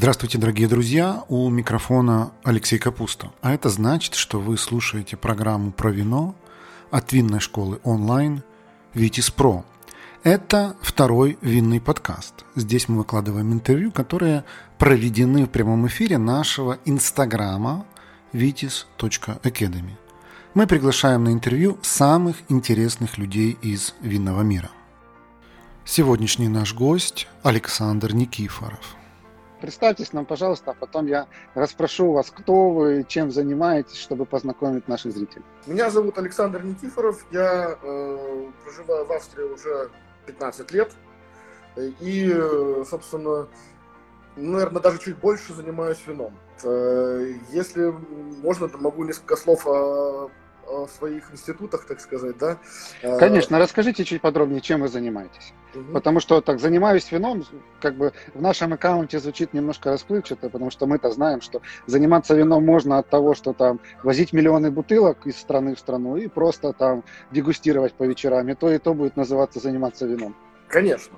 Здравствуйте, дорогие друзья! У микрофона Алексей Капуста. А это значит, что вы слушаете программу про вино от винной школы онлайн «Витис Про». Это второй винный подкаст. Здесь мы выкладываем интервью, которые проведены в прямом эфире нашего инстаграма vitis.academy. Мы приглашаем на интервью самых интересных людей из винного мира. Сегодняшний наш гость Александр Никифоров – Представьтесь нам, пожалуйста, а потом я расспрошу вас, кто вы, чем занимаетесь, чтобы познакомить наших зрителей. Меня зовут Александр Никифоров, я э, проживаю в Австрии уже 15 лет. И, собственно, наверное, даже чуть больше занимаюсь вином. Э, если можно, то могу несколько слов о своих институтах, так сказать, да? Э, Конечно, расскажите чуть подробнее, чем вы занимаетесь. Угу. Потому что так занимаюсь вином, как бы в нашем аккаунте звучит немножко расплывчато, потому что мы-то знаем, что заниматься вином можно от того, что там возить миллионы бутылок из страны в страну и просто там дегустировать по вечерам. И то, и то будет называться заниматься вином. Конечно.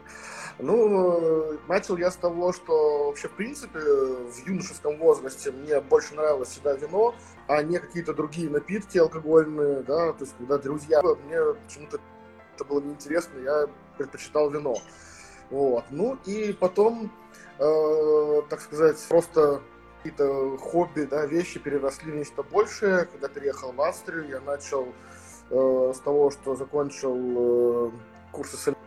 Ну, начал я с того, что вообще, в принципе, в юношеском возрасте мне больше нравилось всегда вино, а не какие-то другие напитки алкогольные, да, то есть, когда друзья, мне почему-то это было неинтересно, я предпочитал вино. Вот. Ну, и потом, э, так сказать, просто какие-то хобби, да, вещи переросли в нечто большее. Когда переехал в Австрию, я начал э, с того, что закончил э, курсы Э,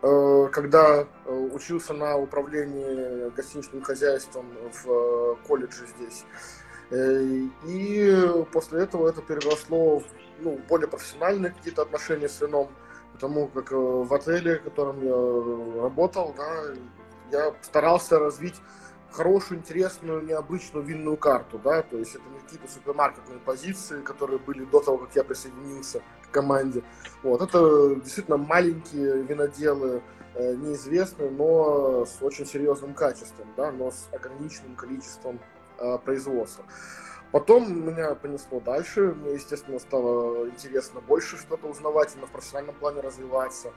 когда э, учился на управлении гостиничным хозяйством в э, колледже здесь. И после этого это переросло в ну, более профессиональные какие-то отношения с вином, потому как в отеле, в котором я работал, да, я старался развить хорошую, интересную, необычную винную карту, да, то есть это не какие-то супермаркетные позиции, которые были до того, как я присоединился команде. Вот, это действительно маленькие виноделы, э, неизвестные, но с очень серьезным качеством, да, но с ограниченным количеством э, производства. Потом меня понесло дальше, мне, естественно, стало интересно больше что-то узнавать, именно в профессиональном плане развиваться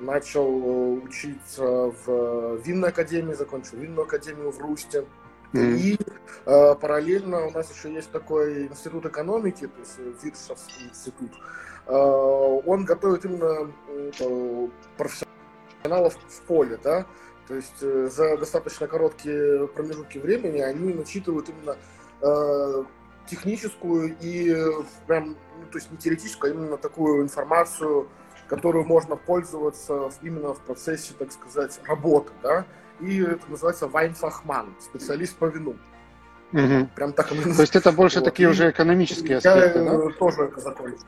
начал э, учиться в винной академии, закончил винную академию в Русте. Mm-hmm. И э, параллельно у нас еще есть такой институт экономики, то есть Виршевский институт. Э, он готовит именно э, профессионалов в поле, да, то есть э, за достаточно короткие промежутки времени они начитывают именно э, техническую и прям, ну, то есть не теоретическую, а именно такую информацию которую можно пользоваться именно в процессе, так сказать, работы, да, и это называется вайнфахман, специалист по вину. Угу. Прям так То есть это больше вот. такие и уже экономические аспекты, я да? тоже это закончил.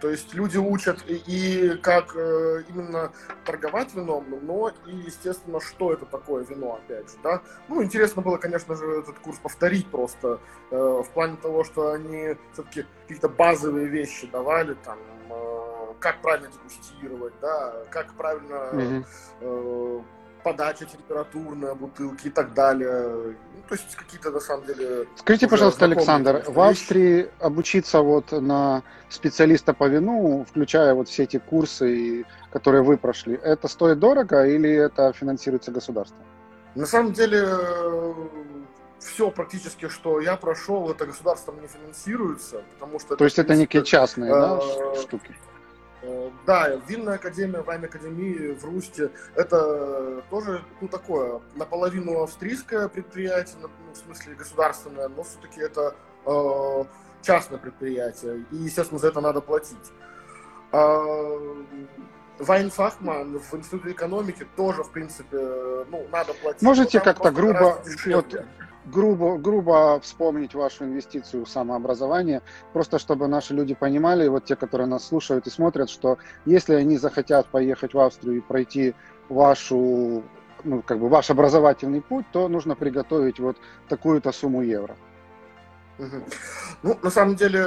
То есть люди учат и, и как э, именно торговать вином, но и, естественно, что это такое вино, опять же, да. Ну, интересно было, конечно же, этот курс повторить просто э, в плане того, что они все-таки какие-то базовые вещи давали, там, э, как правильно дегустировать, да, как правильно mm-hmm. Э, подача температурная бутылки и так далее. Ну, то есть какие-то на самом деле. Скажите, пожалуйста, Александр, в Австрии обучиться вот на специалиста по вину, включая вот все эти курсы, которые вы прошли, это стоит дорого или это финансируется государством? На самом деле все практически, что я прошел, это государством не финансируется, потому что... То есть это некие частные да, э, штуки? Э, да, винная академия, вайн академии в Русте, это тоже, ну, такое, наполовину австрийское предприятие, ну, в смысле государственное, но все-таки это э, частное предприятие, и, естественно, за это надо платить. А, Вайнфахман в Институте экономики тоже, в принципе, ну, надо платить. Можете как-то грубо, вот, грубо, грубо вспомнить вашу инвестицию в самообразование, просто чтобы наши люди понимали, вот те, которые нас слушают и смотрят, что если они захотят поехать в Австрию и пройти вашу, ну, как бы ваш образовательный путь, то нужно приготовить вот такую-то сумму евро. Ну, на самом деле,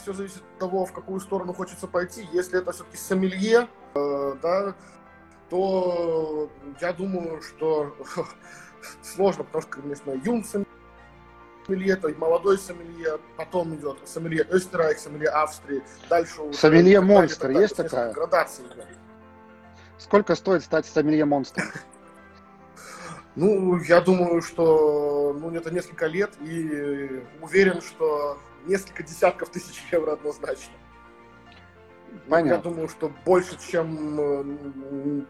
все зависит от того, в какую сторону хочется пойти. Если это все-таки сомелье, э, да, то я думаю, что сложно, потому что, конечно, юн сомелье, то молодой сомелье, потом идет сомелье Österreich, сомелье Австрии, дальше. Сомелье монстр, есть такая? Градации. Сколько стоит стать сомелье монстром? Ну, я думаю, что ну, это несколько лет, и уверен, что несколько десятков тысяч евро однозначно. Понятно. Я думаю, что больше, чем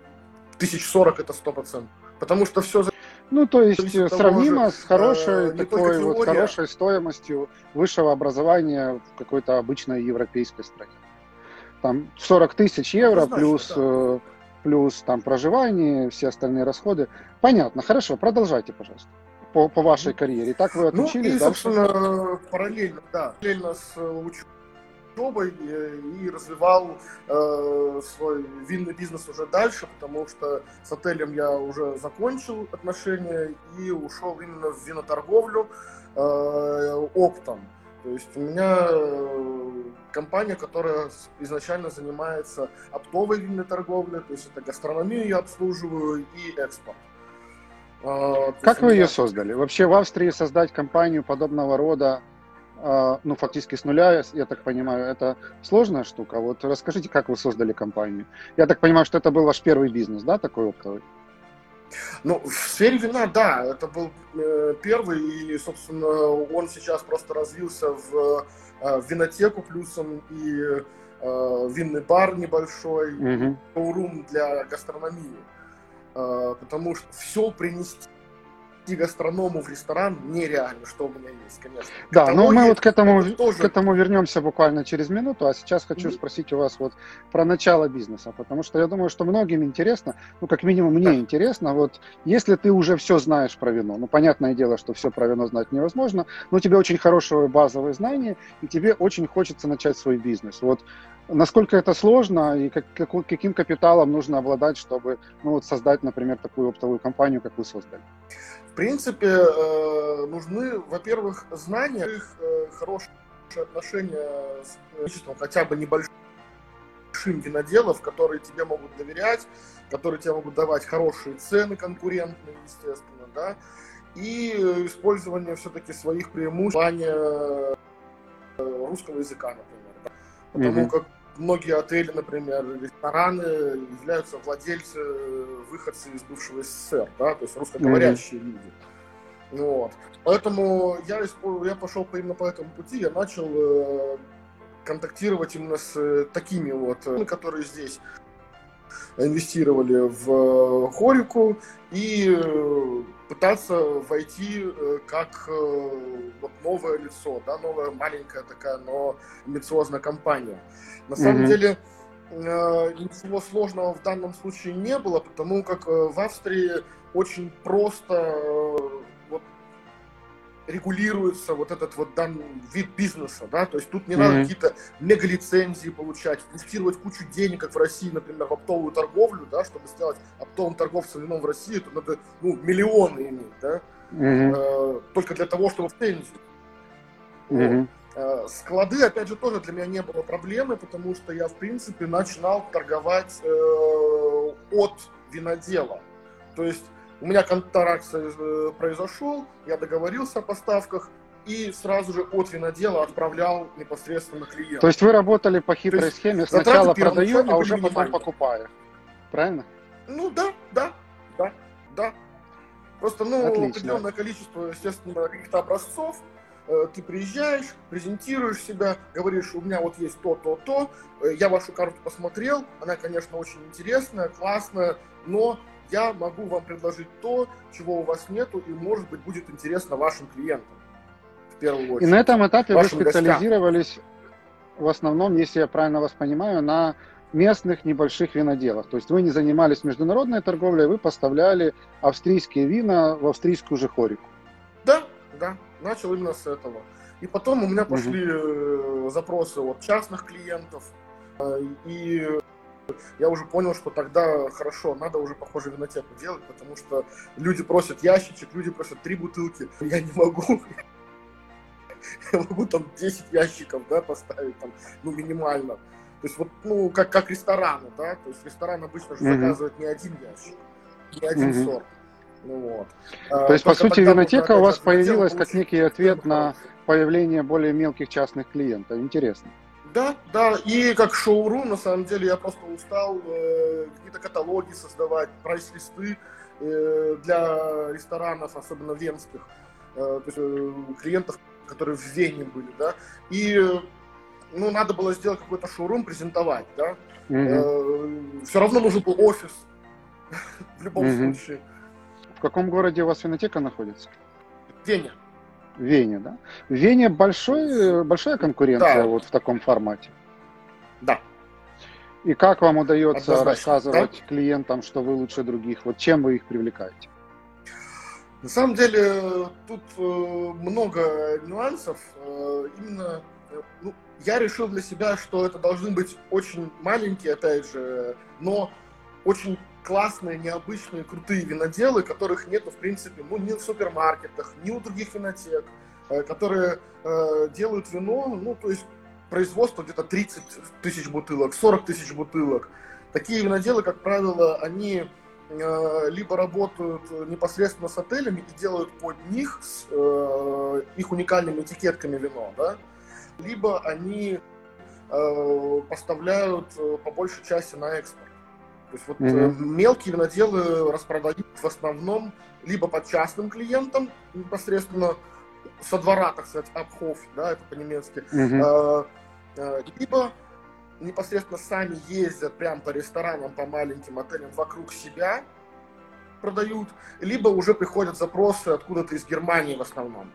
тысяч сорок это сто процентов. Потому что все ну, то есть сравнимо же, с хорошей, э, такой вот хорошей стоимостью высшего образования в какой-то обычной европейской стране. Там 40 тысяч евро ну, плюс, да. э, плюс там проживание, все остальные расходы. Понятно, хорошо, продолжайте, пожалуйста, по, по вашей карьере. так вы отучились ну, и, дальше? собственно, параллельно, да, параллельно с учебой учебой и развивал э, свой винный бизнес уже дальше, потому что с отелем я уже закончил отношения и ушел именно в виноторговлю э, оптом. То есть у меня э, компания, которая изначально занимается оптовой винной торговлей, то есть это гастрономию я обслуживаю и экспорт. А, как вы ее создали? Вообще в Австрии создать компанию подобного рода ну, фактически с нуля, я так понимаю, это сложная штука. Вот расскажите, как вы создали компанию. Я так понимаю, что это был ваш первый бизнес, да, такой оптовый? Ну, в сфере вина, да, это был э, первый, и, собственно, он сейчас просто развился в э, винотеку плюсом и э, винный бар небольшой, шоурум для гастрономии. Э, потому что все принести идти гастроному в ресторан нереально, что у меня есть, конечно. Да, но мы вот к этому, тоже... к этому вернемся буквально через минуту, а сейчас хочу mm-hmm. спросить у вас вот про начало бизнеса, потому что я думаю, что многим интересно, ну, как минимум мне да. интересно, вот если ты уже все знаешь про вино, ну, понятное дело, что все про вино знать невозможно, но у тебя очень хорошие базовые знания, и тебе очень хочется начать свой бизнес. Вот насколько это сложно и как, как, каким капиталом нужно обладать, чтобы ну, вот создать, например, такую оптовую компанию, как вы создали? Принципе, э, нужны, во-первых, знания, их э, хорошие отношения с количеством хотя бы небольшим виноделов, которые тебе могут доверять, которые тебе могут давать хорошие цены конкурентные, естественно, да, и использование все-таки своих преимуществ в плане э, русского языка, например. Да? Потому mm-hmm. как многие отели, например, рестораны являются владельцы, выходцы из бывшего СССР, да, то есть русскоговорящие mm-hmm. люди. Вот. Поэтому я, я пошел именно по этому пути, я начал э, контактировать именно с э, такими вот, э, которые здесь инвестировали в хорику и пытаться войти как вот новое лицо, да, новая маленькая такая, но амбициозная компания. На самом mm-hmm. деле ничего сложного в данном случае не было, потому как в Австрии очень просто регулируется вот этот вот дан вид бизнеса, да, то есть тут не mm-hmm. надо какие-то мега-лицензии получать, инвестировать кучу денег, как в России, например, в оптовую торговлю, да, чтобы сделать оптовым торговцем вином в России, то надо, ну, миллионы иметь, да, mm-hmm. э, только для того, чтобы в лицензию. Mm-hmm. Э, склады, опять же, тоже для меня не было проблемы, потому что я, в принципе, начинал торговать э, от винодела. То есть у меня контракт э, произошел, я договорился о поставках, и сразу же от винодела отправлял непосредственно клиенту. То есть вы работали по хитрой схеме, сначала продаю, а уже потом покупаю. Правильно? Ну да, да, да, да. Просто, ну, Отлично. определенное количество, естественно, каких-то образцов, э, ты приезжаешь, презентируешь себя, говоришь, у меня вот есть то, то, то, э, я вашу карту посмотрел, она, конечно, очень интересная, классная, но я могу вам предложить то, чего у вас нету, и, может быть, будет интересно вашим клиентам. В первую очередь. И на этом этапе вы специализировались гостям. в основном, если я правильно вас понимаю, на местных небольших виноделах. То есть вы не занимались международной торговлей, вы поставляли австрийские вина в австрийскую же хорику. Да, да, начал именно с этого. И потом у меня пошли угу. запросы от частных клиентов. Э, и я уже понял, что тогда хорошо, надо уже, похоже, винотеку делать, потому что люди просят ящичек, люди просят три бутылки. Я не могу. Я могу там 10 ящиков, да, поставить там, ну, минимально. То есть вот, ну, как, как рестораны, да, то есть ресторан обычно же mm-hmm. заказывает не один ящик, не один mm-hmm. сорт. Ну, вот. То есть, Только по сути, винотека у вас появилась как некий ответ на появление более мелких частных клиентов. Интересно. Да, да, и как шоурум, на самом деле, я просто устал э, какие-то каталоги создавать, прайс-листы э, для ресторанов, особенно венских, э, то есть э, клиентов, которые в Вене были, да, и ну, надо было сделать какой-то шоурум, презентовать, да, mm-hmm. э, все равно нужен был офис, в любом mm-hmm. случае. В каком городе у вас винотека находится? В Вене. Вене, да? В Вене большой, большая конкуренция да. вот в таком формате? Да. И как вам удается Однозначно. рассказывать да? клиентам, что вы лучше других? Вот чем вы их привлекаете? На самом деле тут э, много нюансов. Э, именно э, ну, я решил для себя, что это должны быть очень маленькие, опять же, но очень классные, необычные, крутые виноделы, которых нету, в принципе, ну, ни в супермаркетах, ни у других винотек, э, которые э, делают вино, ну, то есть производство где-то 30 тысяч бутылок, 40 тысяч бутылок. Такие виноделы, как правило, они э, либо работают непосредственно с отелями и делают под них с э, их уникальными этикетками вино, да, либо они э, поставляют э, по большей части на экспорт. То есть вот mm-hmm. мелкие виноделы распродают в основном либо под частным клиентам, непосредственно со двора, так сказать, обхов, да, это по-немецки, mm-hmm. либо непосредственно сами ездят прямо по ресторанам, по маленьким отелям вокруг себя, продают, либо уже приходят запросы откуда-то из Германии в основном.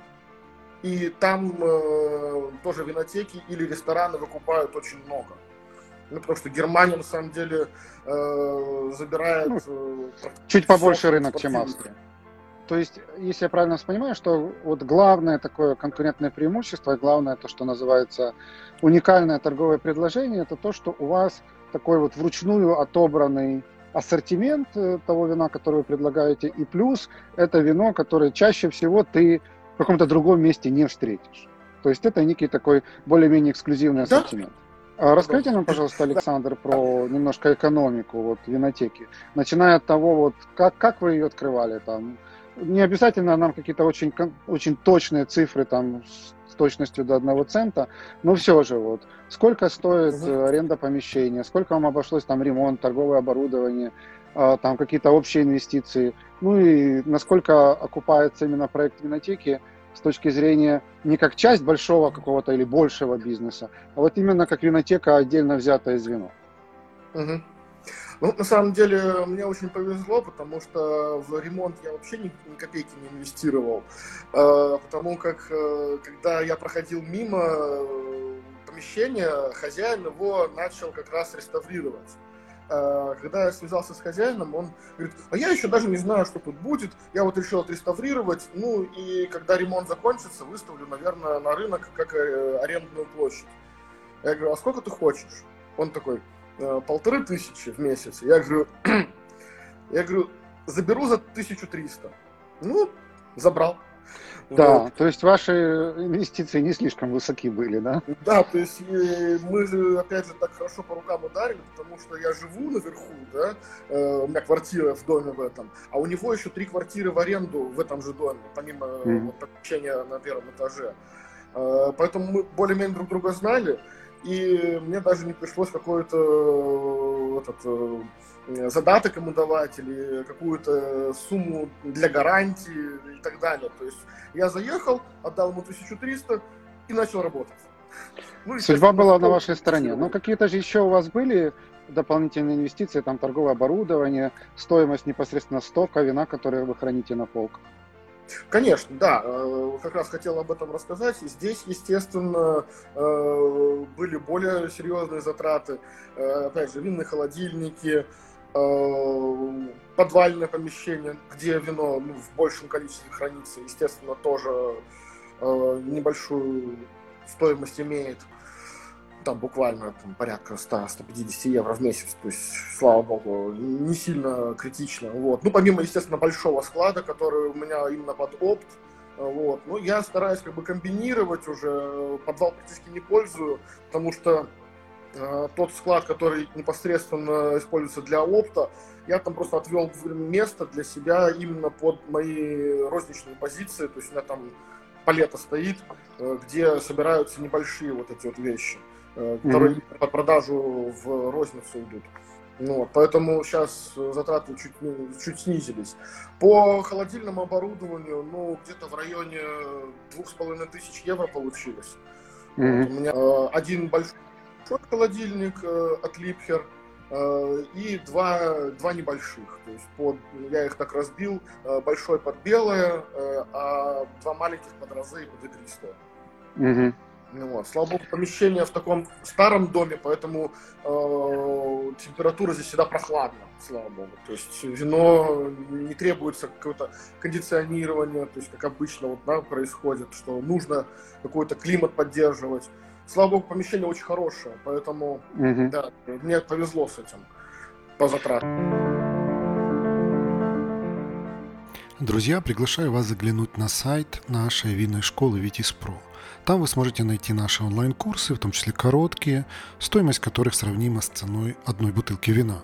И там э, тоже винотеки или рестораны выкупают очень много. Ну, потому что Германия, на самом деле, э, забирает... Ну, э, чуть побольше рынок, чем Австрия. То есть, если я правильно понимаю, что вот главное такое конкурентное преимущество, главное то, что называется уникальное торговое предложение, это то, что у вас такой вот вручную отобранный ассортимент э, того вина, которое вы предлагаете, и плюс это вино, которое чаще всего ты в каком-то другом месте не встретишь. То есть это некий такой более-менее эксклюзивный ассортимент. Да? А расскажите нам, пожалуйста, Александр, про немножко экономику вот винотеки. Начиная от того, вот как, как вы ее открывали там. Не обязательно нам какие-то очень, очень точные цифры там с точностью до одного цента, но все же вот сколько стоит угу. аренда помещения, сколько вам обошлось там ремонт, торговое оборудование, а, там какие-то общие инвестиции, ну и насколько окупается именно проект винотеки с точки зрения не как часть большого какого-то или большего бизнеса, а вот именно как винотека отдельно взятое звено. Угу. Ну, на самом деле, мне очень повезло, потому что в ремонт я вообще ни, ни копейки не инвестировал. Э, потому как, э, когда я проходил мимо э, помещения, хозяин его начал как раз реставрировать. А, когда я связался с хозяином, он говорит, а я еще даже не знаю, что тут будет, я вот решил отреставрировать, ну и когда ремонт закончится, выставлю, наверное, на рынок как э, арендную площадь. Я говорю, а сколько ты хочешь? Он такой, «Э, полторы тысячи в месяц. Я говорю, я говорю, заберу за 1300. Ну, забрал. Да, вот. то есть ваши инвестиции не слишком высоки были, да? Да, то есть э, мы же, опять же, так хорошо по рукам ударили, потому что я живу наверху, да, э, у меня квартира в доме в этом, а у него еще три квартиры в аренду в этом же доме, помимо mm-hmm. вот, помещения на первом этаже. Поэтому мы более-менее друг друга знали, и мне даже не пришлось какой-то этот задаток ему давать или какую-то сумму для гарантии и так далее. То есть я заехал, отдал ему 1300 и начал работать. Ну, Судьба была на вашей стороне. Но какие-то же еще у вас были дополнительные инвестиции, там торговое оборудование, стоимость непосредственно стока вина, которое вы храните на полках? Конечно, да, э, как раз хотел об этом рассказать. Здесь, естественно, э, были более серьезные затраты. Э, опять же, винные холодильники, Э, подвальное помещение, где вино ну, в большем количестве хранится, естественно, тоже э, небольшую стоимость имеет. Там буквально там, порядка 100-150 евро в месяц. То есть, слава богу, не сильно критично. Вот. Ну, помимо, естественно, большого склада, который у меня именно под опт. Вот. Ну, я стараюсь как бы комбинировать уже. Подвал практически не пользую, потому что Э, тот склад, который непосредственно используется для опта, я там просто отвел место для себя именно под мои розничные позиции, то есть у меня там палета стоит, э, где собираются небольшие вот эти вот вещи. которые mm-hmm. под продажу в розницу идут. Ну, вот, поэтому сейчас затраты чуть, чуть снизились. По холодильному оборудованию, ну, где-то в районе двух с половиной тысяч евро получилось. Mm-hmm. Вот, у меня э, один большой холодильник э, от Липхер э, и два, два небольших. То есть под, я их так разбил, э, большой под белое, а два маленьких под розы и под игристое. Mm-hmm. Ну, вот. Слава богу, помещение в таком старом доме, поэтому э, температура здесь всегда прохладна, слава богу. То есть вино не требуется какое-то кондиционирование, то есть как обычно вот, да, происходит, что нужно какой-то климат поддерживать. Слава богу, помещение очень хорошее, поэтому угу. да, мне повезло с этим по затратам. Друзья, приглашаю вас заглянуть на сайт нашей винной школы Витис Про. Там вы сможете найти наши онлайн-курсы, в том числе короткие, стоимость которых сравнима с ценой одной бутылки вина.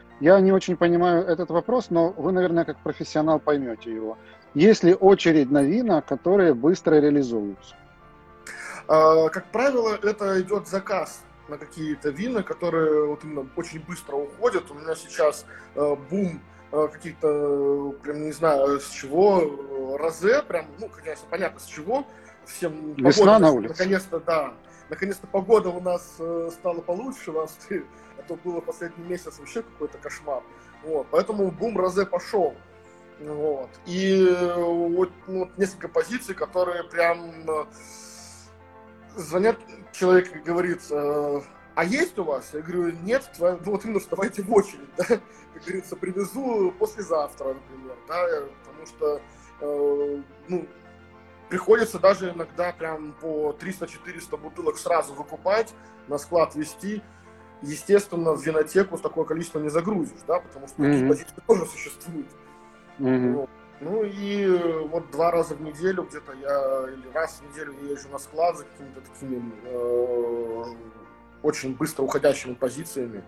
Я не очень понимаю этот вопрос, но вы, наверное, как профессионал поймете его. Есть ли очередь на вина, которые быстро реализуются? А, как правило, это идет заказ на какие-то вина, которые вот именно очень быстро уходят. У меня сейчас э, бум э, каких-то, прям не знаю, с чего, розе, прям, ну, конечно, понятно, с чего. Всем Весна на улице. Наконец-то, да, Наконец-то погода у нас э, стала получше в Австрии, а то было последний месяц вообще какой-то кошмар. Вот, поэтому бум розе пошел. Вот. И э, вот, ну, несколько позиций, которые прям э, звонят человек и говорит, а есть у вас? Я говорю, нет, ну, вот именно вставайте в очередь, да, как говорится, привезу послезавтра, например, да, потому что, ну, приходится даже иногда прям по 300-400 бутылок сразу выкупать, на склад вести. Естественно, в винотеку такое количество не загрузишь, да, потому что mm-hmm. такие позиции тоже существуют. Mm-hmm. Вот. Ну и вот два раза в неделю где-то я, или раз в неделю я езжу на склад за какими-то такими э, очень быстро уходящими позициями.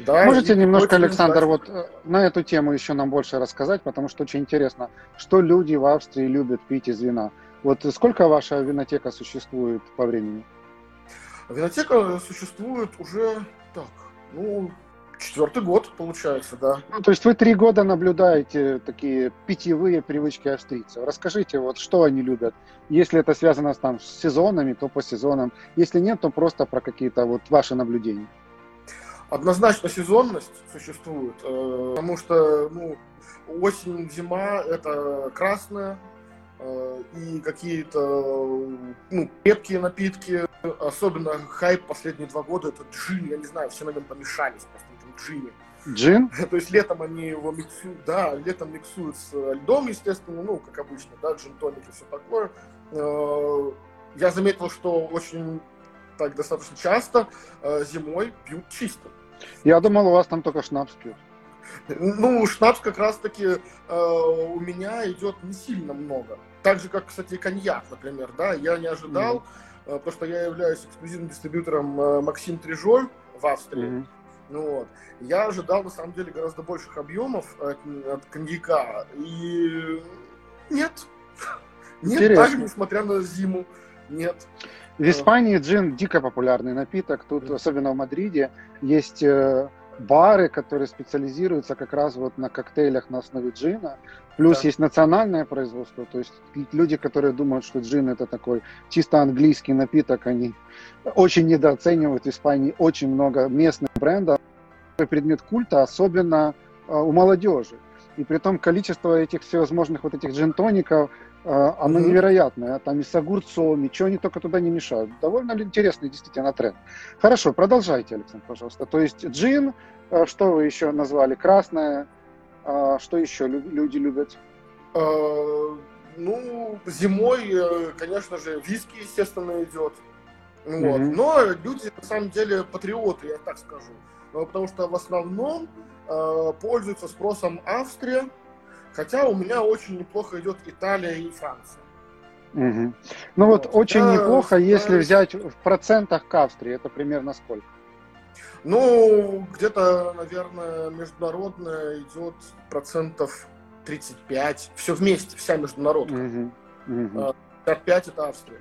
Да, Можете немножко, Александр, вот э, на эту тему еще нам больше рассказать, потому что очень интересно, что люди в Австрии любят пить из вина. Вот сколько ваша винотека существует по времени? Винотека существует уже так, ну, четвертый год, получается, да. Ну, то есть вы три года наблюдаете такие питьевые привычки австрийцев. Расскажите, вот что они любят. Если это связано там, с сезонами, то по сезонам. Если нет, то просто про какие-то вот ваши наблюдения. Однозначно сезонность существует, э, потому что ну, осень, зима – это красное, Э, и какие-то ну, крепкие напитки, особенно хайп последние два года, это джин, я не знаю, все на нем помешались, просто на этом джине. Джин? То есть летом они его миксуют, да, летом миксуют с льдом, естественно, ну, как обычно, да, джин-тоник и все такое. Э, я заметил, что очень так достаточно часто э, зимой пьют чисто. Я думал, у вас там только шнапс пьют. Ну, шнапс как раз-таки э, у меня идет не сильно много. Так же, как, кстати, коньяк, например, да, я не ожидал, mm-hmm. э, потому что я являюсь эксклюзивным дистрибьютором э, Максим Трижоль в Австрии. Mm-hmm. Ну, вот. Я ожидал, на самом деле, гораздо больших объемов от, от коньяка. И нет. Нет, Интересно. даже несмотря на зиму. Нет. В Испании джин дико популярный напиток. Тут, особенно в Мадриде, есть э, бары, которые специализируются как раз вот на коктейлях на основе джина. Плюс да. есть национальное производство, то есть люди, которые думают, что джин это такой чисто английский напиток, они очень недооценивают в Испании очень много местных брендов. Предмет культа, особенно э, у молодежи. И при том количество этих всевозможных вот этих джин-тоников, оно mm-hmm. невероятное. Там и с огурцом, и чего они только туда не мешают. Довольно интересный действительно тренд. Хорошо, продолжайте, Александр, пожалуйста. То есть джин, э, что вы еще назвали? Красное, а что еще люди любят? А, ну, зимой, э, конечно же, виски, естественно, идет. Вот. Mm-hmm. Но люди на самом деле патриоты, я так скажу. Ну, потому что в основном э, пользуются спросом Австрия, хотя у меня очень неплохо идет Италия и Франция. Угу. Ну вот, вот очень да, неплохо, да, если взять в процентах к Австрии, это примерно сколько? Ну, где-то, наверное, международная идет процентов 35, все вместе, вся международная. Угу. Угу. 55 это Австрия.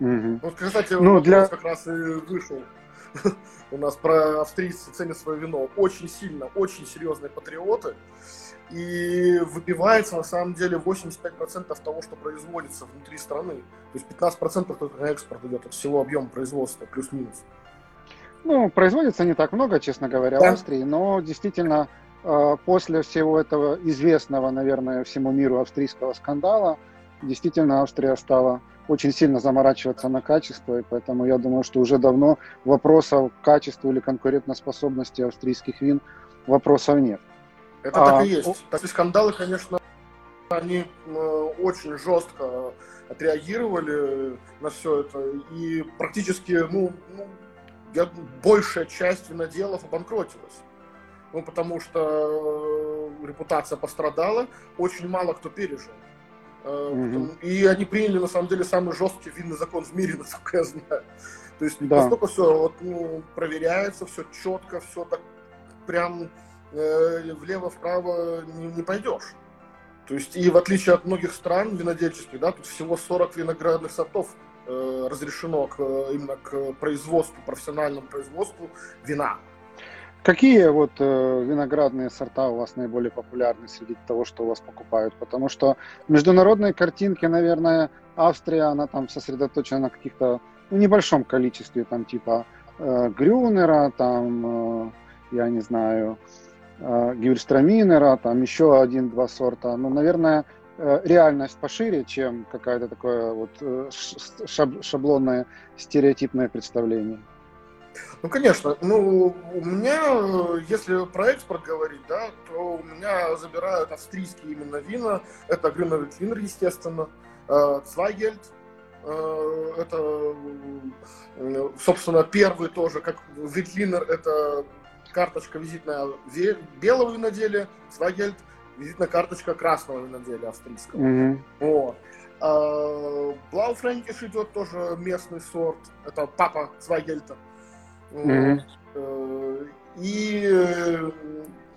Угу. Вот, кстати, ну, для... как раз и вышел у нас про австрийцы ценят свое вино. Очень сильно, очень серьезные патриоты. И выбивается на самом деле 85% того, что производится внутри страны. То есть 15% только на экспорт идет от всего объема производства, плюс-минус. Ну, производится не так много, честно говоря, да. в Австрии, но действительно э, после всего этого известного, наверное, всему миру австрийского скандала, действительно Австрия стала очень сильно заморачиваться на качество, и поэтому я думаю, что уже давно вопросов качества или конкурентоспособности австрийских вин вопросов нет. Это а, так и есть. Такие скандалы, конечно, они очень жестко отреагировали на все это, и практически, ну, ну большая часть виноделов обанкротилась. Ну, потому что э, репутация пострадала, очень мало кто пережил. Угу. И они приняли, на самом деле, самый жесткий винный закон в мире, насколько я знаю. То есть да. настолько все вот, ну, проверяется, все четко, все так прям э, влево-вправо не, не пойдешь. То есть, и в отличие от многих стран винодельческих, да, тут всего 40 виноградных сортов э, разрешено к, именно к производству, профессиональному производству вина. Какие вот э, виноградные сорта у вас наиболее популярны среди того, что у вас покупают? Потому что международные картинки, наверное, Австрия, она там сосредоточена на каких-то ну, небольшом количестве, там типа э, Грюнера, там, э, я не знаю, э, Гюрстраминера, там еще один-два сорта. Ну, наверное, э, реальность пошире, чем какое-то такое вот э, шаблонное стереотипное представление. Ну, конечно. Ну, у меня, если про экспорт говорить, да, то у меня забирают австрийские именно вина. Это Грюновик естественно. Цвайгельд. Э, это, собственно, первый тоже, как Витлинер, это карточка визитная белого виноделия, Цвайгельд визитная карточка красного виноделия австрийского. Mm-hmm. Вот. Блауфрэнкиш идет тоже местный сорт. Это папа Цвайгельта. Mm-hmm. И,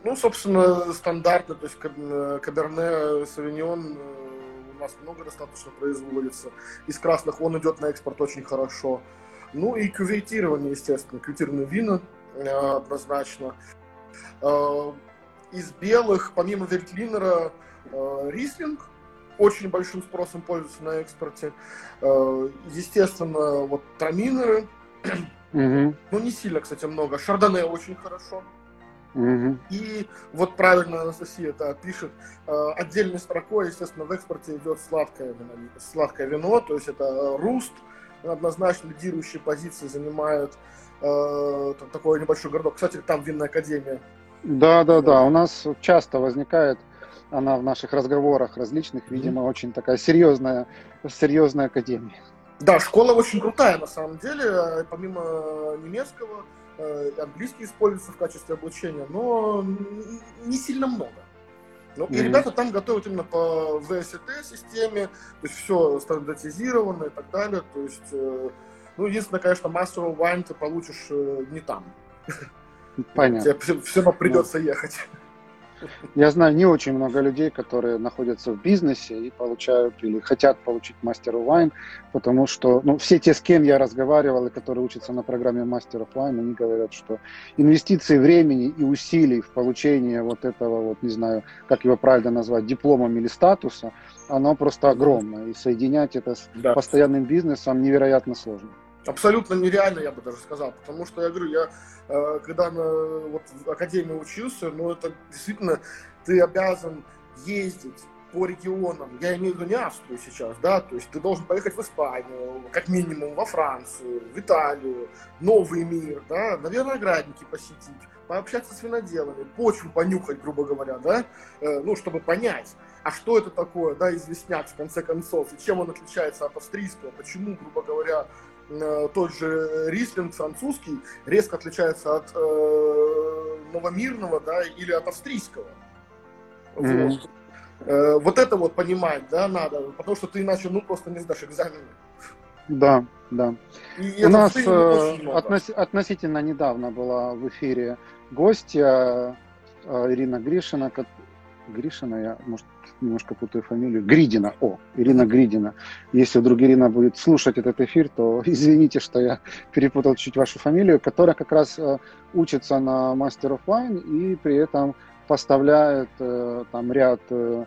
ну, собственно, стандартно, то есть Каберне Савиньон э, у нас много достаточно производится. Из красных он идет на экспорт очень хорошо. Ну и кюветирование, естественно, кюветированные вина однозначно. Из белых, помимо Вельтлинера, Рислинг очень большим спросом пользуется на экспорте. Естественно, вот траминеры, Угу. Ну, не сильно, кстати, много. Шардоне очень хорошо. Угу. И вот правильно Анастасия это пишет, э, отдельной строкой, естественно, в экспорте идет сладкое вино, сладкое вино, то есть это руст, однозначно лидирующие позиции занимает э, такой небольшой городок. Кстати, там винная академия. Да, да, да. У нас часто возникает она в наших разговорах различных, видимо, mm-hmm. очень такая серьезная, серьезная академия. Да, школа очень крутая на самом деле. Э, помимо немецкого, э, английский используется в качестве обучения, но не сильно много. Ну, mm-hmm. И ребята там готовят именно по ВСТ системе, то есть все стандартизировано и так далее. То есть, ну, единственное, конечно, of Wine ты получишь не там. Понятно. Тебе все равно придется ехать. Я знаю не очень много людей, которые находятся в бизнесе и получают или хотят получить мастер вайн, потому что ну, все те, с кем я разговаривал и которые учатся на программе мастер вайн, они говорят, что инвестиции времени и усилий в получение вот этого, вот не знаю, как его правильно назвать, дипломом или статуса, оно просто огромное. И соединять это с да. постоянным бизнесом невероятно сложно. Абсолютно нереально, я бы даже сказал, потому что я говорю, я э, когда на, вот, в академии учился, ну это действительно ты обязан ездить по регионам, я имею в виду не Австрию сейчас, да, то есть ты должен поехать в Испанию, как минимум во Францию, в Италию, Новый мир, да, на виноградники посетить, пообщаться с виноделами, почву понюхать, грубо говоря, да, э, ну, чтобы понять, а что это такое, да, известняк, в конце концов, и чем он отличается от австрийского, почему, грубо говоря, тот же рислинг французский резко отличается от э, новомирного, да, или от австрийского. Mm-hmm. Вот. Э, вот это вот понимать, да, надо, потому что ты иначе, ну, просто не сдашь экзамены. Да, да. И У нас э, относ, относительно недавно была в эфире гостья э, Ирина Гришина, Гришина, я, может, немножко путаю фамилию, Гридина, о, Ирина Гридина. Если вдруг Ирина будет слушать этот эфир, то извините, что я перепутал чуть вашу фамилию, которая как раз э, учится на Master of Wine и при этом поставляет э, там ряд э,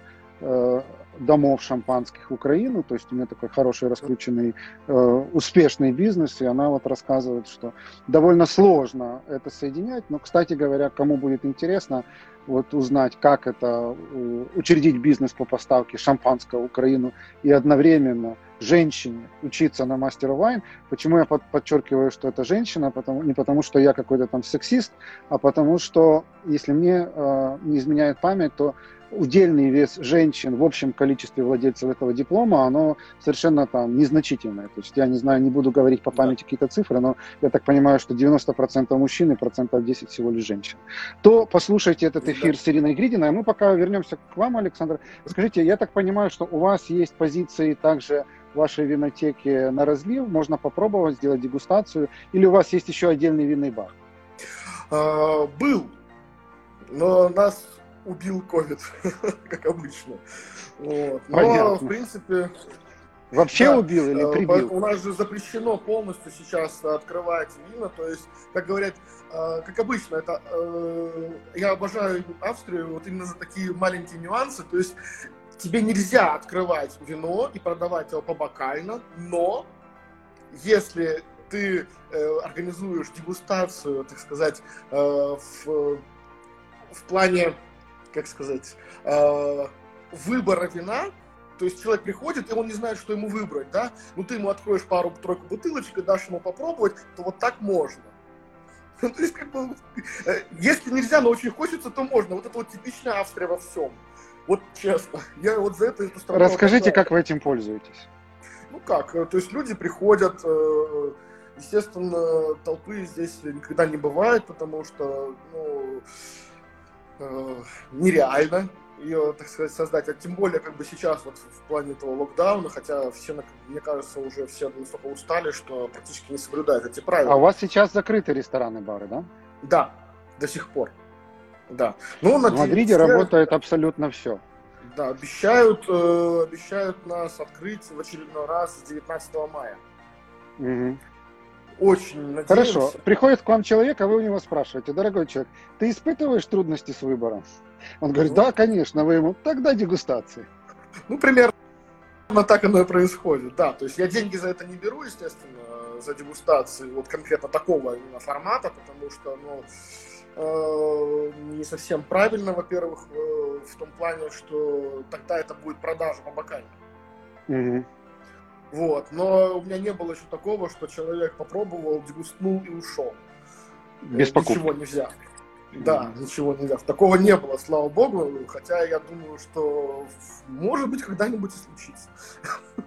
домов шампанских в Украину, то есть у меня такой хороший раскрученный э, успешный бизнес, и она вот рассказывает, что довольно сложно это соединять, но, кстати говоря, кому будет интересно, вот узнать, как это э, учредить бизнес по поставке шампанского в Украину и одновременно женщине учиться на мастера вайн. Почему я под, подчеркиваю, что это женщина? Потому, не потому, что я какой-то там сексист, а потому что, если мне э, не изменяет память, то удельный вес женщин в общем количестве владельцев этого диплома, оно совершенно там незначительное. То есть я не знаю, не буду говорить по памяти какие-то цифры, но я так понимаю, что 90% мужчин и процентов 10 всего лишь женщин. То послушайте этот эфир да. с Ириной Гридиной, а мы пока вернемся к вам, Александр. Скажите, я так понимаю, что у вас есть позиции также в вашей винотеке на разлив, можно попробовать сделать дегустацию, или у вас есть еще отдельный винный бар? А, был, но нас убил ковид, как обычно. Вот. Но, Понятно. в принципе... Вообще да, убил или э, прибил? У нас же запрещено полностью сейчас открывать вина, то есть, как говорят, э, как обычно, это э, я обожаю Австрию вот именно за такие маленькие нюансы, то есть тебе нельзя открывать вино и продавать его побокально, но если ты организуешь дегустацию, так сказать, в, в плане как сказать, э, выбора вина, то есть человек приходит, и он не знает, что ему выбрать, да? Ну, ты ему откроешь пару-тройку бутылочек и дашь ему попробовать, то вот так можно. то есть, как бы, э, если нельзя, но очень хочется, то можно. Вот это вот типичная Австрия во всем. Вот честно. Я вот за это эту страну Расскажите, как вы этим пользуетесь? Ну как, э, то есть люди приходят, естественно, толпы здесь никогда не бывает, потому что, ну, э, нереально ее, так сказать, создать. А тем более, как бы сейчас вот в плане этого локдауна, хотя все, мне кажется, уже все настолько устали, что практически не соблюдают эти правила. А у вас сейчас закрыты рестораны, бары, да? Да, до сих пор. Да. Ну, в Мадриде все... работает абсолютно все. Да, обещают, э, обещают нас открыть в очередной раз с 19 мая. Угу. Очень надеемся. Хорошо. Приходит к вам человек, а вы у него спрашиваете, дорогой человек, ты испытываешь трудности с выбором? Он говорит, да, конечно, вы ему, тогда дегустации. Ну, примерно так оно и происходит, да. То есть я деньги за это не беру, естественно, за дегустации вот конкретно такого именно формата, потому что, ну, э, не совсем правильно, во-первых, э, в том плане, что тогда это будет продажа по бокально. Угу. Вот. Но у меня не было еще такого, что человек попробовал, дегустнул и ушел. Без покупки. Ничего нельзя. Да, ничего нельзя. Такого не было, слава богу, хотя я думаю, что может быть когда-нибудь и случится.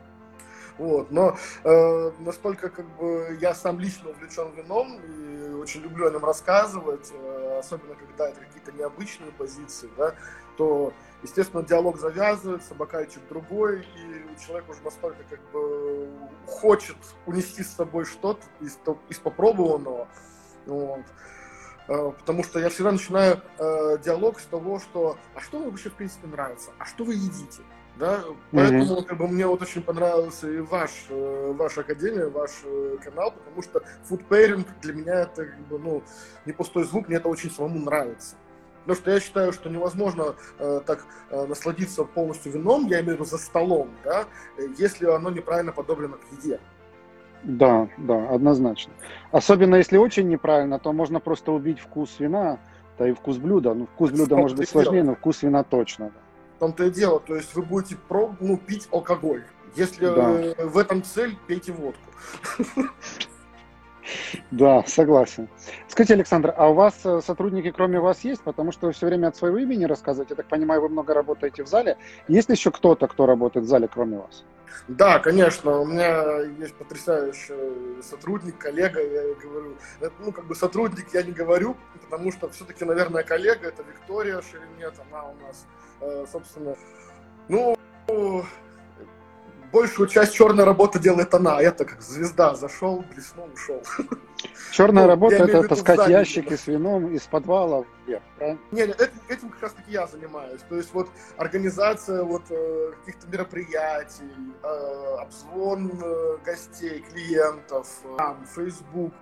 Вот, но э, настолько как бы я сам лично увлечен вином и очень люблю о нем рассказывать, э, особенно когда это какие-то необычные позиции, да, то естественно, диалог завязывается, бокальчик другой, и человек уже настолько как бы хочет унести с собой что-то из, из попробованного. Вот. Э, потому что я всегда начинаю э, диалог с того, что «а что вам вообще в принципе нравится? А что вы едите?» Да? Поэтому mm-hmm. как бы, мне вот очень понравился и ваш, э, ваша академия, ваш э, канал, потому что food pairing для меня это как бы, ну, не пустой звук, мне это очень самому нравится. Потому что я считаю, что невозможно э, так э, насладиться полностью вином, я имею в виду за столом, да, если оно неправильно подоблено к еде. Да, да, однозначно. Особенно если очень неправильно, то можно просто убить вкус вина, да и вкус блюда. Ну, вкус блюда может быть сложнее, дело. но вкус вина точно. Да. В том-то и дело, то есть вы будете проб, ну, пить алкоголь. Если да. Э, в этом цель, пейте водку. Да, согласен. Скажите, Александр, а у вас э, сотрудники кроме вас есть? Потому что вы все время от своего имени рассказываете. Я так понимаю, вы много работаете в зале. Есть ли еще кто-то, кто работает в зале кроме вас? Да, конечно, у меня есть потрясающий сотрудник, коллега, я говорю, ну, как бы сотрудник я не говорю, потому что все-таки, наверное, коллега, это Виктория Шеремет, она у нас, э, собственно, ну, большую часть черной работы делает она, а я-то как звезда зашел, блеснул, ушел. Черная ну, работа это таскать ящики с вином из подвала вверх, правильно? Не, не этим, этим как раз таки я занимаюсь. То есть вот организация вот э, каких-то мероприятий, э, обзвон э, гостей, клиентов, там, Facebook,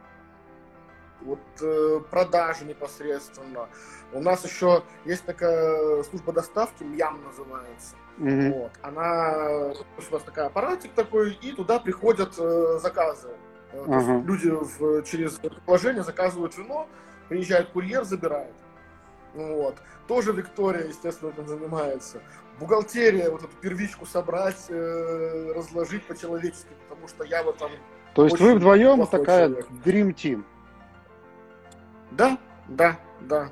вот продажи непосредственно. У нас еще есть такая служба доставки, МЯМ называется. Mm-hmm. Вот. Она, у нас такая аппаратик такой, и туда приходят э, заказы. Uh-huh. Люди в, через приложение заказывают вино, приезжает курьер, забирает. Вот. Тоже Виктория, естественно, этим занимается. Бухгалтерия, вот эту первичку собрать, э, разложить по-человечески, потому что я в этом То есть вы вдвоем такая человек. Dream Team? Да, да, да.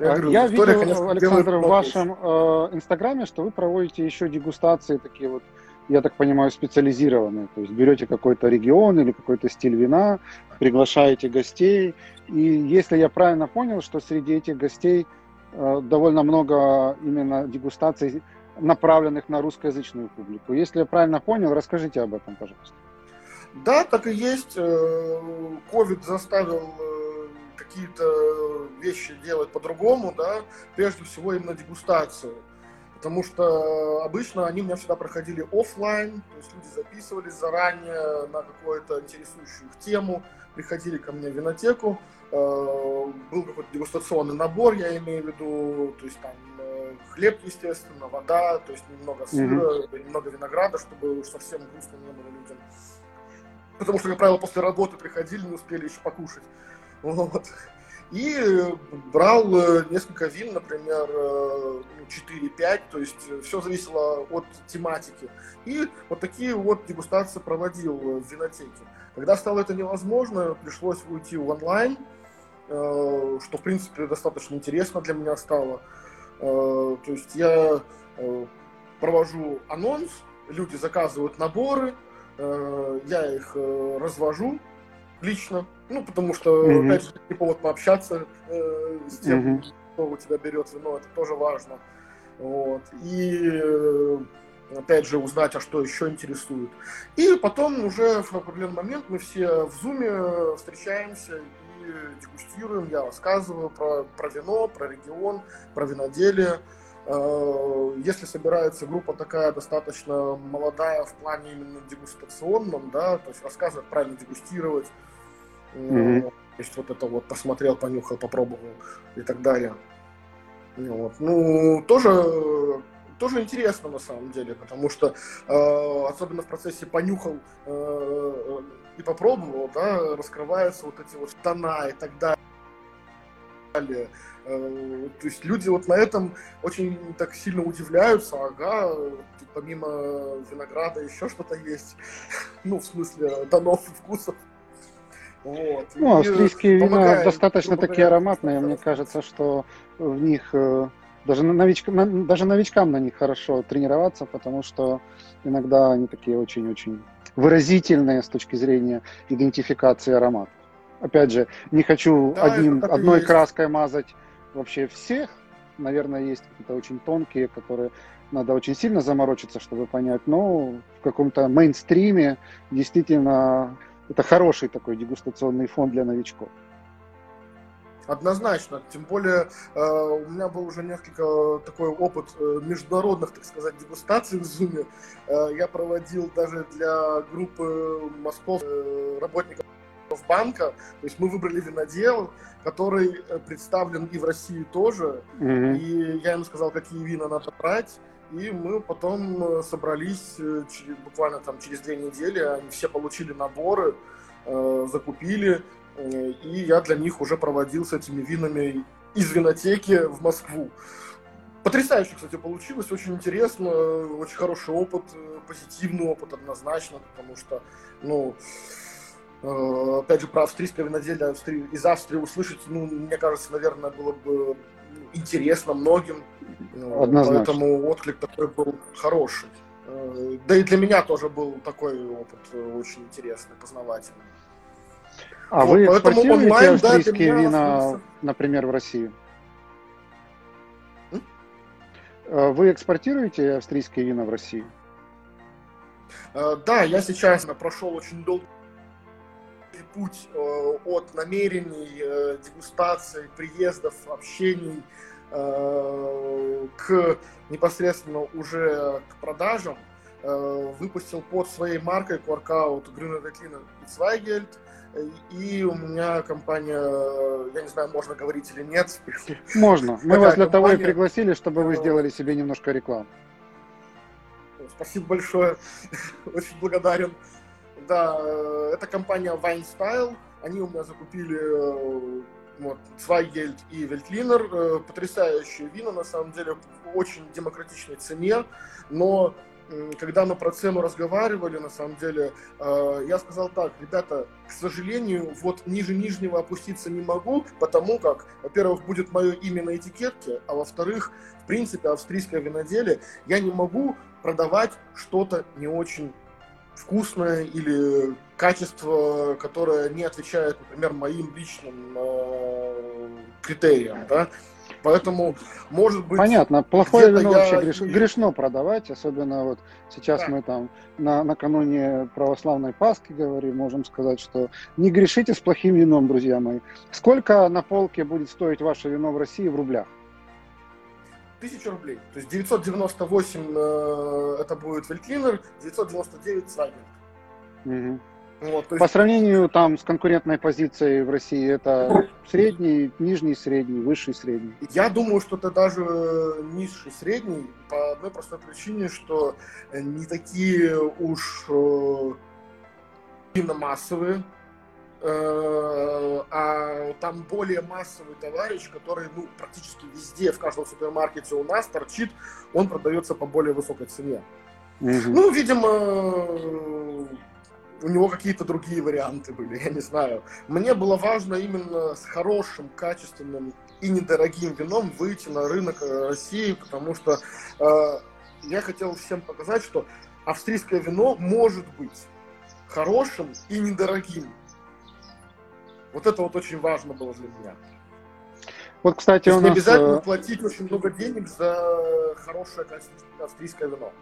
Я, говорю, я видел, конечно, Александр, в вашем э, инстаграме, что вы проводите еще дегустации такие вот, я так понимаю, специализированные. То есть берете какой-то регион или какой-то стиль вина, приглашаете гостей. И если я правильно понял, что среди этих гостей э, довольно много именно дегустаций, направленных на русскоязычную публику. Если я правильно понял, расскажите об этом, пожалуйста. Да, так и есть. Ковид э, заставил э, какие-то вещи делать по-другому, да, прежде всего именно дегустацию. Потому что обычно они у меня всегда проходили офлайн, то есть люди записывались заранее на какую-то интересующую их тему, приходили ко мне в винотеку, э, был какой-то дегустационный набор, я имею в виду, то есть там э, хлеб, естественно, вода, то есть немного сыра, mm-hmm. немного винограда, чтобы уж совсем грустно не было людям. Потому что, как правило, после работы приходили, не успели еще покушать. Вот. И брал э, несколько вин, например, 4-5, э, ну, то есть э, все зависело от тематики. И вот такие вот дегустации проводил в винотеке. Когда стало это невозможно, пришлось уйти в онлайн, что, в принципе, достаточно интересно для меня стало. То есть я провожу анонс, люди заказывают наборы, я их развожу лично, ну, потому что, mm-hmm. опять же, не повод пообщаться э, с тем, mm-hmm. кто у тебя берет вино, это тоже важно. Вот. И, э, опять же, узнать, а что еще интересует. И потом уже в определенный момент мы все в зуме встречаемся и дегустируем, я рассказываю про, про вино, про регион, про виноделие. Э, если собирается группа такая достаточно молодая в плане именно дегустационном, да, то есть рассказывать, правильно дегустировать, Mm-hmm. То есть вот это вот посмотрел, понюхал, попробовал и так далее. Вот. Ну, тоже, тоже интересно на самом деле, потому что э, особенно в процессе понюхал э, и попробовал, да, раскрываются вот эти вот тона и так далее. Э, то есть люди вот на этом очень так сильно удивляются, ага, помимо винограда еще что-то есть, ну, в смысле тонов и вкусов. Вот. Ну, австрийские вина достаточно такие ароматные, мне кажется, что в них э, даже, новичка, даже новичкам на них хорошо тренироваться, потому что иногда они такие очень-очень выразительные с точки зрения идентификации ароматов. Опять же, не хочу да, одним, одной краской мазать вообще всех. Наверное, есть какие-то очень тонкие, которые надо очень сильно заморочиться, чтобы понять. Но в каком-то мейнстриме действительно это хороший такой дегустационный фон для новичков. Однозначно. Тем более э, у меня был уже несколько такой опыт э, международных, так сказать, дегустаций в Zoom. Э, я проводил даже для группы Москов работников банка. То есть мы выбрали винодел, который э, представлен и в России тоже. Mm-hmm. И я ему сказал, какие вина надо брать. И мы потом э, собрались через, буквально там через две недели, они все получили наборы, э, закупили, э, и я для них уже проводил с этими винами из винотеки в Москву. Потрясающе, кстати, получилось, очень интересно, очень хороший опыт, позитивный опыт однозначно, потому что, ну, э, опять же, про австрийское виноделие из Австрии услышать, ну, мне кажется, наверное, было бы интересно многим, однозначно. поэтому отклик такой был хороший. Э, да и для меня тоже был такой опыт э, очень интересный, познавательный. А вот, вы экспортируете онлайн, австрийские да, вина, например, в Россию? Э, вы экспортируете австрийские вина в Россию? Да, я сейчас прошел очень долгий путь э, от намерений, дегустаций, приездов, общений к непосредственно уже к продажам. Выпустил под своей маркой Quarkout Grüner Veltliner и Zweigelt – и у меня компания, я не знаю, можно говорить или нет. Можно. Мы вас для того и пригласили, чтобы вы сделали себе немножко рекламу. Спасибо большое. Очень благодарен. Да, это компания Wine Style. Они у меня закупили э, вот, и Veltliner. Э, потрясающие вина, на самом деле, в очень демократичной цене. Но когда мы про цену разговаривали, на самом деле, э, я сказал так, ребята, к сожалению, вот ниже нижнего опуститься не могу, потому как, во-первых, будет мое имя на этикетке, а во-вторых, в принципе, австрийское виноделие, я не могу продавать что-то не очень вкусное или качество, которое не отвечает, например, моим личным э, критериям, да. Поэтому, может быть... Понятно, плохое вино я... вообще греш... грешно продавать, особенно вот сейчас да. мы там на, накануне православной Пасхи говорим, можем сказать, что не грешите с плохим вином, друзья мои. Сколько на полке будет стоить ваше вино в России в рублях? Тысяча рублей. То есть 998 э, это будет Вельтлинер, 999 Свагер. Угу. Вот, есть... По сравнению там с конкурентной позицией в России, это средний, нижний средний, высший средний? Я думаю, что это даже низший средний по одной простой причине, что не такие уж э, массовые, э, а там более массовый товарищ, который ну, практически везде, в каждом супермаркете у нас торчит, он продается по более высокой цене. Угу. Ну, видимо, у него какие-то другие варианты были, я не знаю. Мне было важно именно с хорошим, качественным и недорогим вином выйти на рынок э, России, потому что э, я хотел всем показать, что австрийское вино может быть хорошим и недорогим. Вот это вот очень важно было для меня. Вот, кстати, у нас... Не обязательно э, платить очень много денег за хорошее австрийское вино.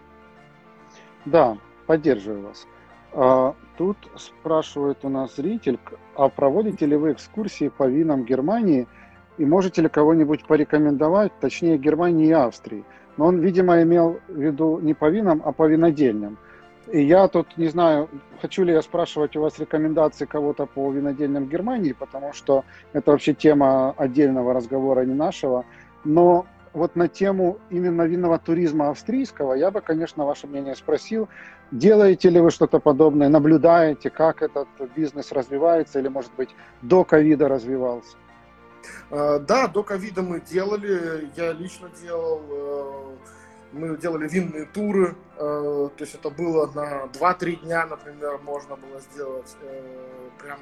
Да, поддерживаю вас. А, тут спрашивает у нас зритель, а проводите ли вы экскурсии по винам Германии и можете ли кого-нибудь порекомендовать, точнее Германии и Австрии? Но он, видимо, имел в виду не по винам, а по винодельням. И я тут не знаю, хочу ли я спрашивать у вас рекомендации кого-то по винодельням Германии, потому что это вообще тема отдельного разговора, не нашего. Но вот на тему именно винного туризма австрийского я бы, конечно, ваше мнение спросил. Делаете ли вы что-то подобное? Наблюдаете, как этот бизнес развивается или, может быть, до ковида развивался? А, да, до ковида мы делали, я лично делал, э, мы делали винные туры, э, то есть это было на 2-3 дня, например, можно было сделать э, прям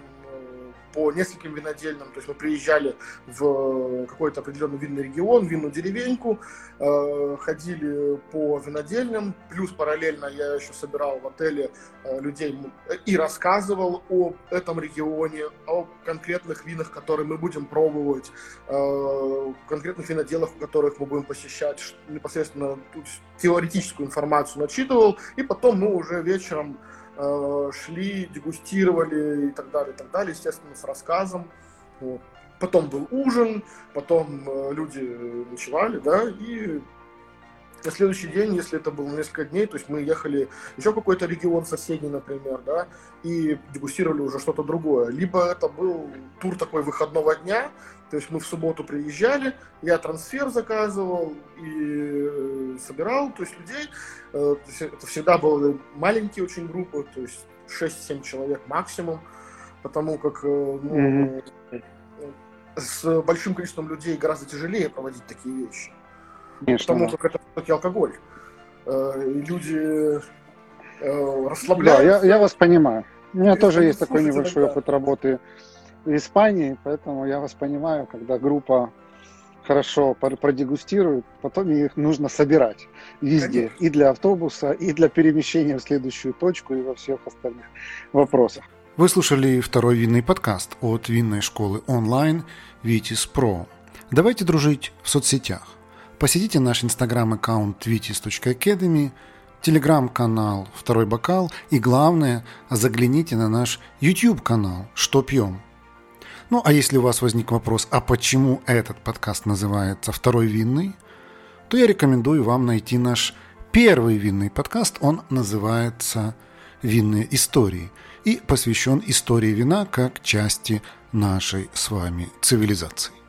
по нескольким винодельным. То есть мы приезжали в какой-то определенный винный регион, винную деревеньку, э, ходили по винодельням, плюс параллельно я еще собирал в отеле э, людей и рассказывал о этом регионе, о конкретных винах, которые мы будем пробовать, э, конкретных виноделах, которых мы будем посещать, непосредственно теоретическую информацию начитывал, и потом мы уже вечером Э, шли, дегустировали и так далее, и так далее, естественно, с рассказом. Вот. Потом был ужин, потом э, люди ночевали, да, и на следующий день, если это было несколько дней, то есть мы ехали еще какой-то регион соседний, например, да, и дегустировали уже что-то другое. Либо это был тур такой выходного дня, то есть мы в субботу приезжали, я трансфер заказывал и собирал, то есть людей. Э, это всегда были маленькие очень группы, то есть 6-7 человек максимум, потому как э, ну, mm-hmm. с большим количеством людей гораздо тяжелее проводить такие вещи. Конечно, потому как это все-таки алкоголь. Э, люди расслабляются. Да, я, я вас понимаю. У меня тоже есть такой небольшой опыт работы в Испании, поэтому я вас понимаю, когда группа хорошо продегустирует, потом их нужно собирать везде, Конечно. и для автобуса, и для перемещения в следующую точку, и во всех остальных вопросах. Вы слушали второй винный подкаст от винной школы онлайн Vitis Pro. Давайте дружить в соцсетях. Посетите наш инстаграм-аккаунт vitis.academy, телеграм-канал «Второй бокал» и, главное, загляните на наш YouTube-канал «Что пьем?». Ну, а если у вас возник вопрос, а почему этот подкаст называется «Второй винный», то я рекомендую вам найти наш первый винный подкаст. Он называется «Винные истории» и посвящен истории вина как части нашей с вами цивилизации.